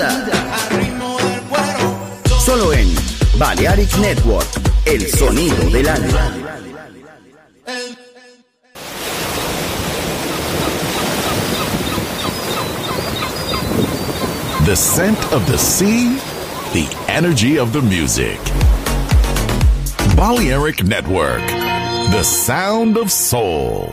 vida. Solo en Balearic Network, el sonido del alma. The scent of the sea, the energy of the music. Balearic Network, the sound of soul.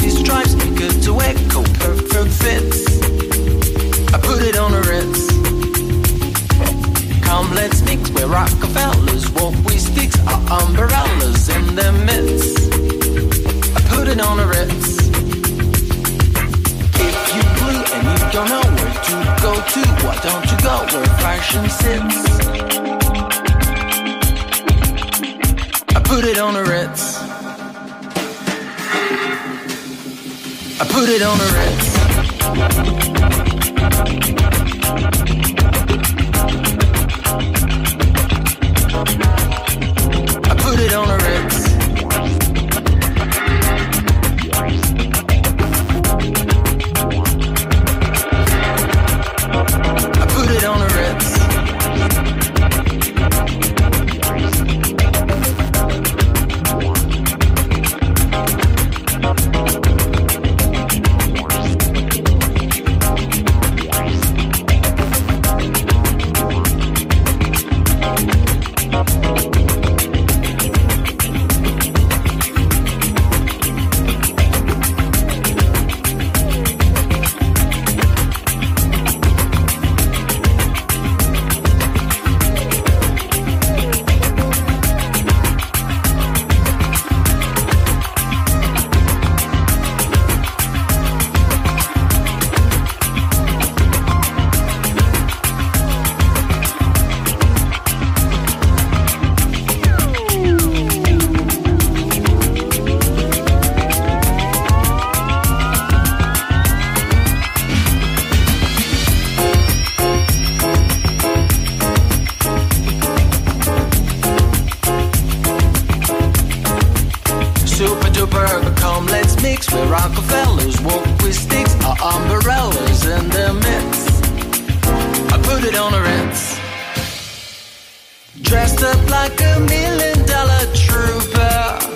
With stripes, make it to echo, perfect fits. I put it on a Ritz. Come, let's mix where Rockefellers walk with sticks, our umbrellas in their midst. I put it on a Ritz. If you blue and you don't know where to go to, why don't you go where fashion sits? I put it on a Ritz. I put it on a Ritz. Mix where Rockefellers walk with sticks, our umbrellas in their midst. I put it on a Ritz. Dressed up like a million dollar trooper.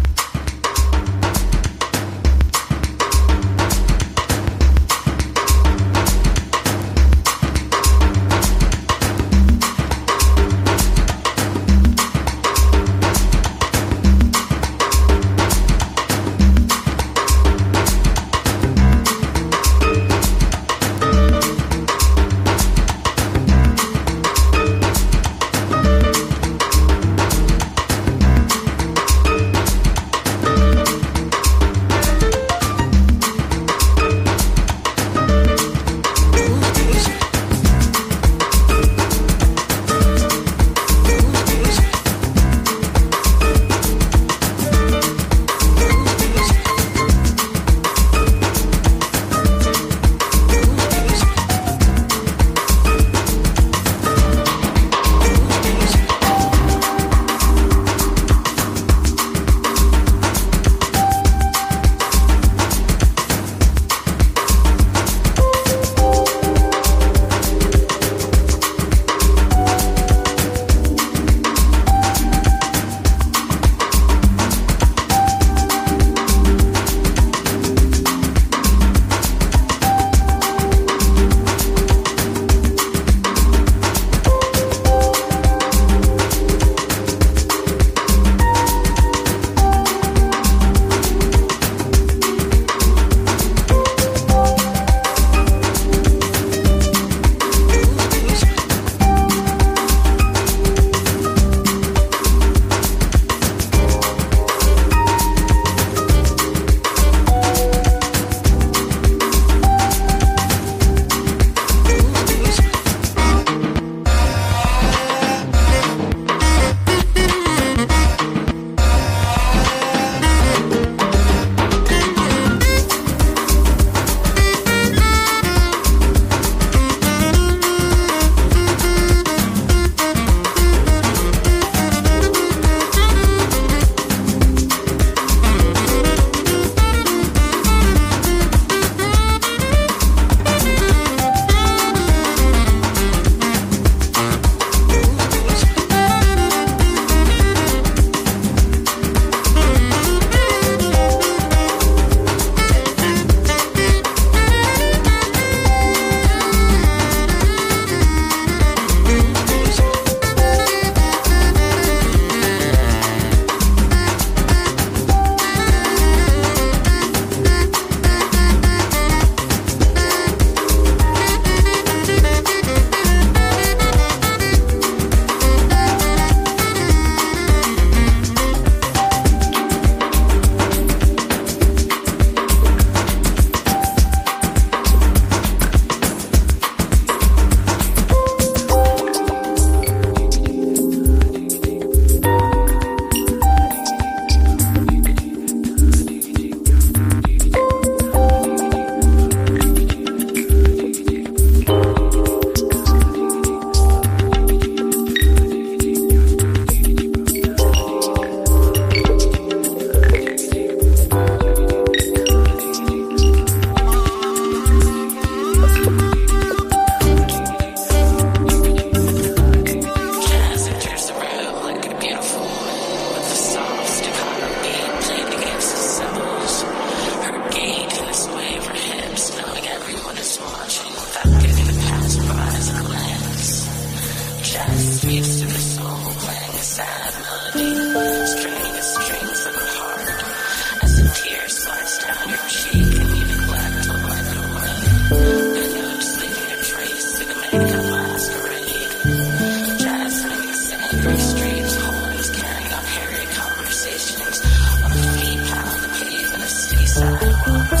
Welcome.